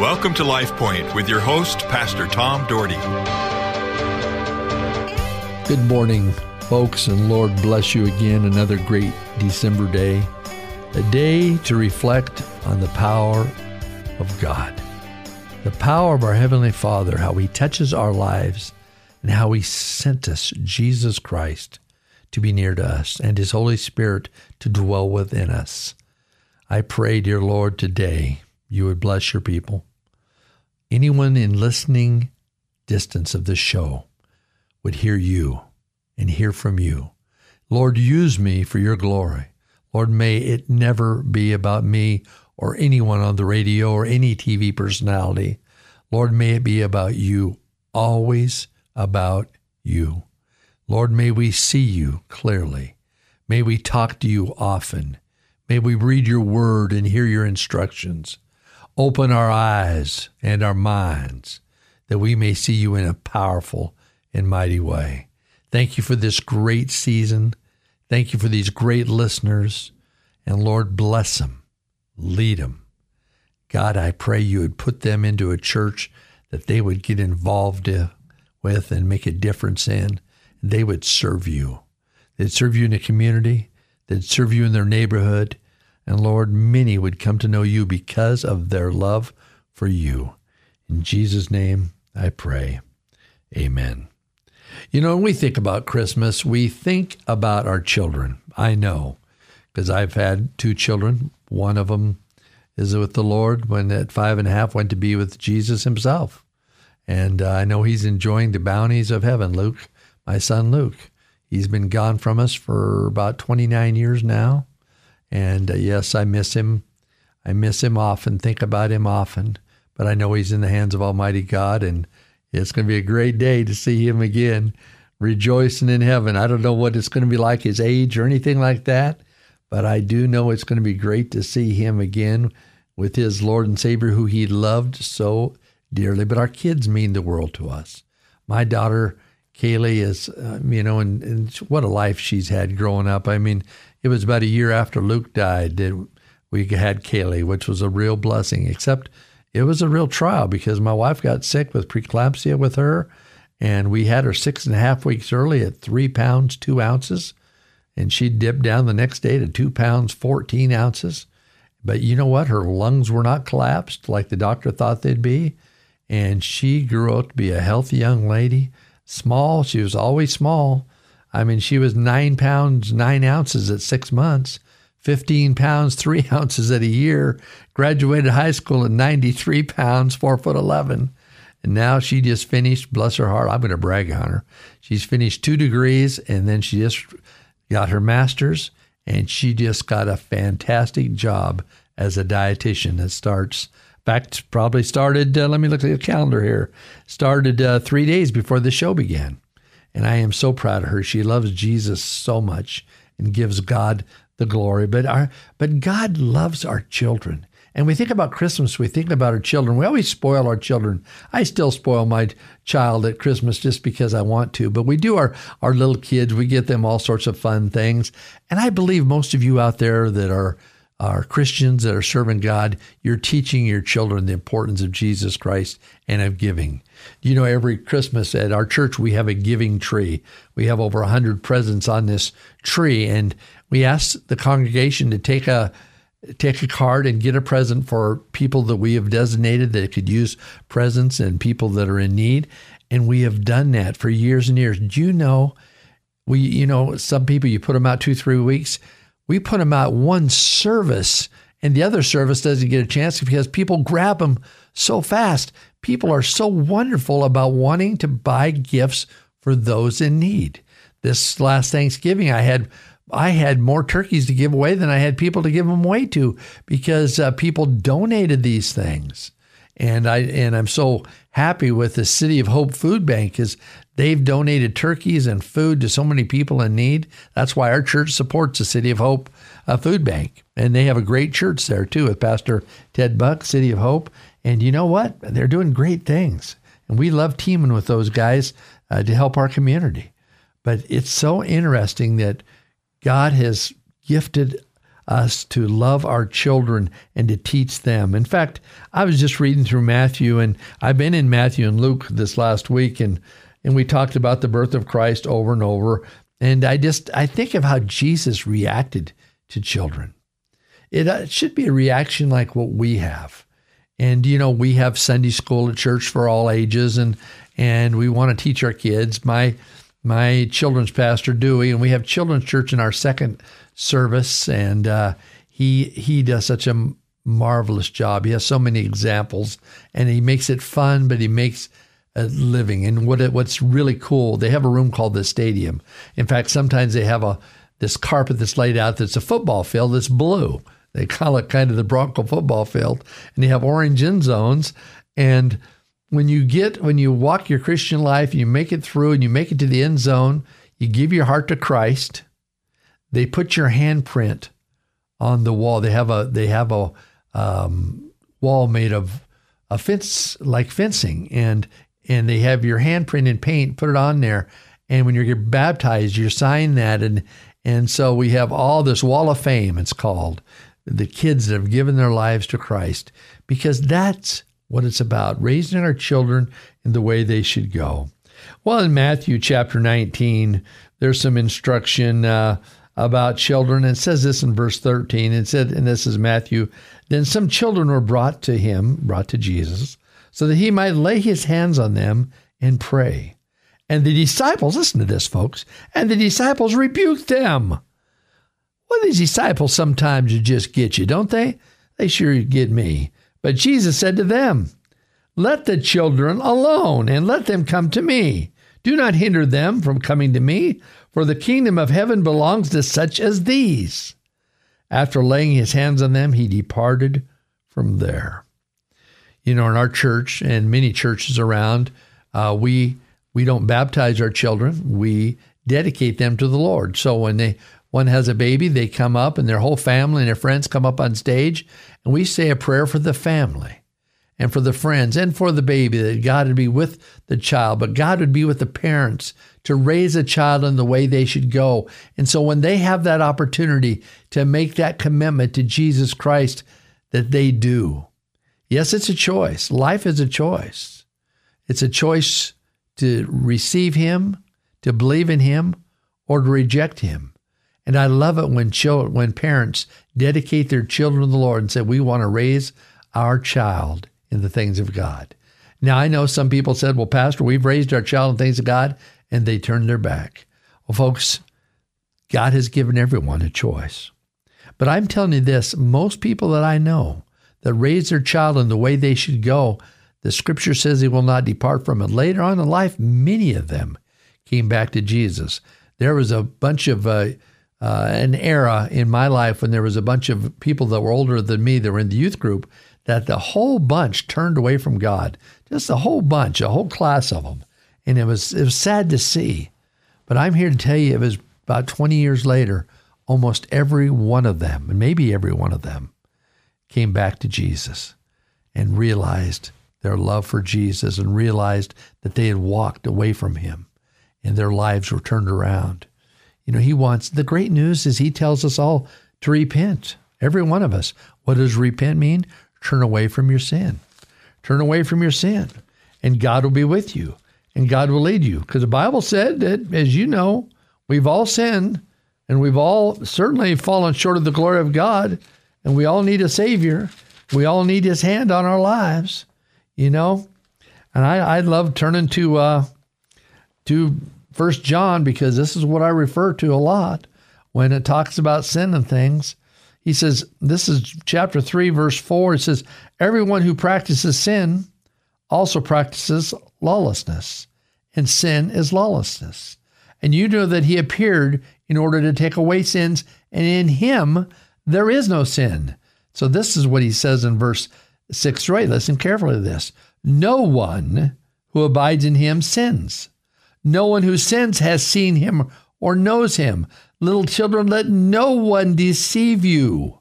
Welcome to Life Point with your host, Pastor Tom Dougherty. Good morning, folks, and Lord bless you again. Another great December day, a day to reflect on the power of God, the power of our Heavenly Father, how He touches our lives, and how He sent us Jesus Christ to be near to us and His Holy Spirit to dwell within us. I pray, dear Lord, today you would bless your people anyone in listening distance of this show would hear you and hear from you. Lord, use me for your glory. Lord, may it never be about me or anyone on the radio or any TV personality. Lord, may it be about you, always about you. Lord, may we see you clearly. May we talk to you often. May we read your word and hear your instructions. Open our eyes and our minds that we may see you in a powerful and mighty way. Thank you for this great season. Thank you for these great listeners. And Lord, bless them, lead them. God, I pray you would put them into a church that they would get involved with and make a difference in. They would serve you. They'd serve you in the community. They'd serve you in their neighborhood. And Lord, many would come to know you because of their love for you. In Jesus' name I pray. Amen. You know, when we think about Christmas, we think about our children. I know, because I've had two children. One of them is with the Lord when at five and a half went to be with Jesus himself. And uh, I know he's enjoying the bounties of heaven. Luke, my son Luke, he's been gone from us for about 29 years now. And uh, yes, I miss him. I miss him often, think about him often, but I know he's in the hands of Almighty God, and it's going to be a great day to see him again, rejoicing in heaven. I don't know what it's going to be like, his age or anything like that, but I do know it's going to be great to see him again with his Lord and Savior, who he loved so dearly. But our kids mean the world to us. My daughter, Kaylee, is, uh, you know, and, and what a life she's had growing up. I mean, it was about a year after Luke died that we had Kaylee, which was a real blessing, except it was a real trial because my wife got sick with preeclampsia with her, and we had her six and a half weeks early at three pounds, two ounces, and she dipped down the next day to two pounds, 14 ounces. But you know what? Her lungs were not collapsed like the doctor thought they'd be. And she grew up to be a healthy young lady, small. She was always small, I mean, she was nine pounds, nine ounces at six months, 15 pounds, three ounces at a year, graduated high school at 93 pounds, four foot 11. And now she just finished, bless her heart, I'm going to brag on her. She's finished two degrees and then she just got her master's and she just got a fantastic job as a dietitian that starts back probably started uh, let me look at the calendar here started uh, three days before the show began and I am so proud of her. She loves Jesus so much and gives God the glory. But our but God loves our children. And we think about Christmas, we think about our children. We always spoil our children. I still spoil my child at Christmas just because I want to, but we do our, our little kids, we get them all sorts of fun things. And I believe most of you out there that are are Christians that are serving God, you're teaching your children the importance of Jesus Christ and of giving. You know, every Christmas at our church, we have a giving tree. We have over 100 presents on this tree, and we ask the congregation to take a take a card and get a present for people that we have designated that could use presents and people that are in need. And we have done that for years and years. Do you know? We, you know, some people you put them out two, three weeks we put them out one service and the other service doesn't get a chance because people grab them so fast. People are so wonderful about wanting to buy gifts for those in need. This last Thanksgiving, I had I had more turkeys to give away than I had people to give them away to because uh, people donated these things, and I and I'm so happy with the City of Hope Food Bank because They've donated turkeys and food to so many people in need. That's why our church supports the City of Hope uh, Food Bank. And they have a great church there too with Pastor Ted Buck, City of Hope. And you know what? They're doing great things. And we love teaming with those guys uh, to help our community. But it's so interesting that God has gifted us to love our children and to teach them. In fact, I was just reading through Matthew, and I've been in Matthew and Luke this last week, and and we talked about the birth of Christ over and over. And I just I think of how Jesus reacted to children. It, uh, should be a reaction like what we have. And you know, we have Sunday school at church for all ages, and and we want to teach our kids. My my children's pastor Dewey, and we have children's church in our second service, and uh, he he does such a marvelous job. He has so many examples, and he makes it fun, but he makes a living. And what what's really cool, they have a room called the stadium. In fact, sometimes they have a this carpet that's laid out that's a football field that's blue. They call it kind of the Bronco football field, and you have orange end zones. And when you get when you walk your Christian life, you make it through, and you make it to the end zone. You give your heart to Christ. They put your handprint on the wall. They have a they have a um, wall made of a fence like fencing, and and they have your handprint in paint. Put it on there, and when you're baptized, you sign that, and and so we have all this wall of fame. It's called the kids that have given their lives to Christ because that's what it's about raising our children in the way they should go. Well, in Matthew chapter 19, there's some instruction uh, about children. It says this in verse 13. It said, and this is Matthew, then some children were brought to him, brought to Jesus, so that he might lay his hands on them and pray. And the disciples, listen to this, folks, and the disciples rebuked them. Well, these disciples sometimes just get you, don't they? They sure get me. But Jesus said to them, Let the children alone and let them come to me. Do not hinder them from coming to me, for the kingdom of heaven belongs to such as these. After laying his hands on them, he departed from there. You know, in our church and many churches around, uh, we we don't baptize our children. We dedicate them to the Lord. So when they one has a baby, they come up and their whole family and their friends come up on stage, and we say a prayer for the family and for the friends and for the baby that God would be with the child, but God would be with the parents to raise a child in the way they should go. And so when they have that opportunity to make that commitment to Jesus Christ, that they do. Yes, it's a choice. Life is a choice. It's a choice to receive Him, to believe in Him, or to reject Him. And I love it when children, when parents dedicate their children to the Lord and say, "We want to raise our child in the things of God." Now I know some people said, "Well, Pastor, we've raised our child in the things of God," and they turned their back. Well, folks, God has given everyone a choice. But I'm telling you this: most people that I know that raise their child in the way they should go, the Scripture says they will not depart from it. Later on in life, many of them came back to Jesus. There was a bunch of uh, uh, an era in my life when there was a bunch of people that were older than me that were in the youth group that the whole bunch turned away from God. Just a whole bunch, a whole class of them. And it was it was sad to see. But I'm here to tell you it was about 20 years later, almost every one of them, and maybe every one of them, came back to Jesus and realized their love for Jesus and realized that they had walked away from him and their lives were turned around. You know, he wants the great news is he tells us all to repent. Every one of us. What does repent mean? Turn away from your sin. Turn away from your sin, and God will be with you, and God will lead you. Because the Bible said that, as you know, we've all sinned, and we've all certainly fallen short of the glory of God, and we all need a Savior. We all need His hand on our lives, you know. And I, I love turning to uh, to First John because this is what I refer to a lot when it talks about sin and things. He says, this is chapter 3, verse 4. It says, Everyone who practices sin also practices lawlessness, and sin is lawlessness. And you know that he appeared in order to take away sins, and in him there is no sin. So this is what he says in verse 6 through 8. Listen carefully to this. No one who abides in him sins. No one who sins has seen him or knows him. Little children, let no one deceive you.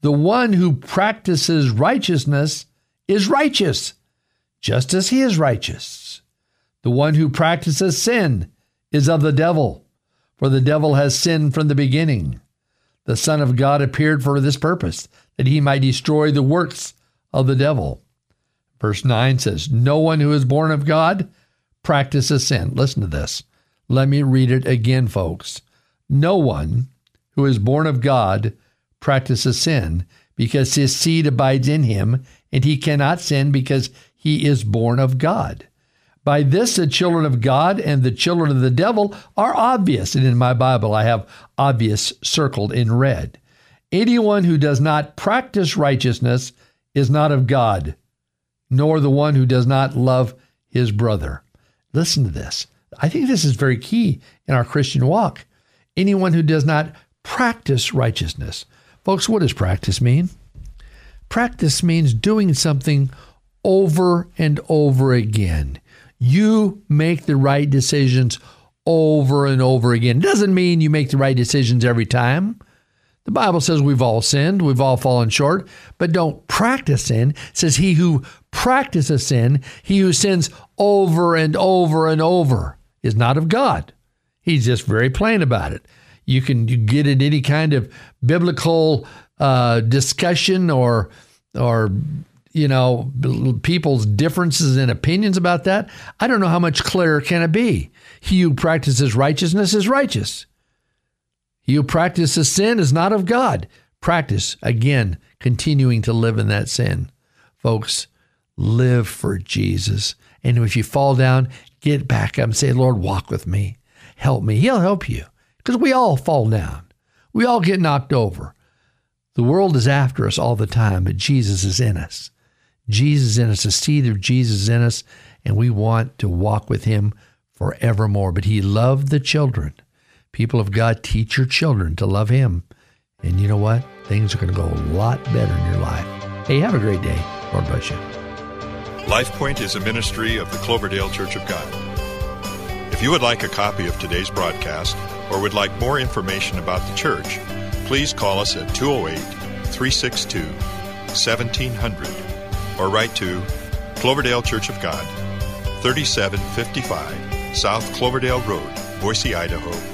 The one who practices righteousness is righteous, just as he is righteous. The one who practices sin is of the devil, for the devil has sinned from the beginning. the Son of God appeared for this purpose, that he might destroy the works of the devil. Verse 9 says, No one who is born of God practices sin. Listen to this. Let me read it again, folks. No one who is born of God practices sin because his seed abides in him, and he cannot sin because he is born of God. By this, the children of God and the children of the devil are obvious. And in my Bible, I have obvious circled in red. Anyone who does not practice righteousness is not of God, nor the one who does not love his brother. Listen to this. I think this is very key in our Christian walk. Anyone who does not practice righteousness. Folks, what does practice mean? Practice means doing something over and over again. You make the right decisions over and over again. It doesn't mean you make the right decisions every time. The Bible says we've all sinned, we've all fallen short, but don't practice sin. It says he who practices sin, he who sins over and over and over is not of God. He's just very plain about it. You can get in any kind of biblical uh, discussion or or you know people's differences in opinions about that. I don't know how much clearer can it be. He who practices righteousness is righteous. He who practices sin is not of God. Practice again, continuing to live in that sin, folks. Live for Jesus, and if you fall down, get back up and say, "Lord, walk with me, help me." He'll help you because we all fall down. We all get knocked over. The world is after us all the time, but Jesus is in us. Jesus is in us, the seed of Jesus is in us, and we want to walk with him forevermore. But he loved the children. People of God, teach your children to love him. And you know what? Things are going to go a lot better in your life. Hey, have a great day. Lord bless you. LifePoint is a ministry of the Cloverdale Church of God. If you would like a copy of today's broadcast or would like more information about the church, please call us at 208 362 1700 or write to Cloverdale Church of God, 3755 South Cloverdale Road, Boise, Idaho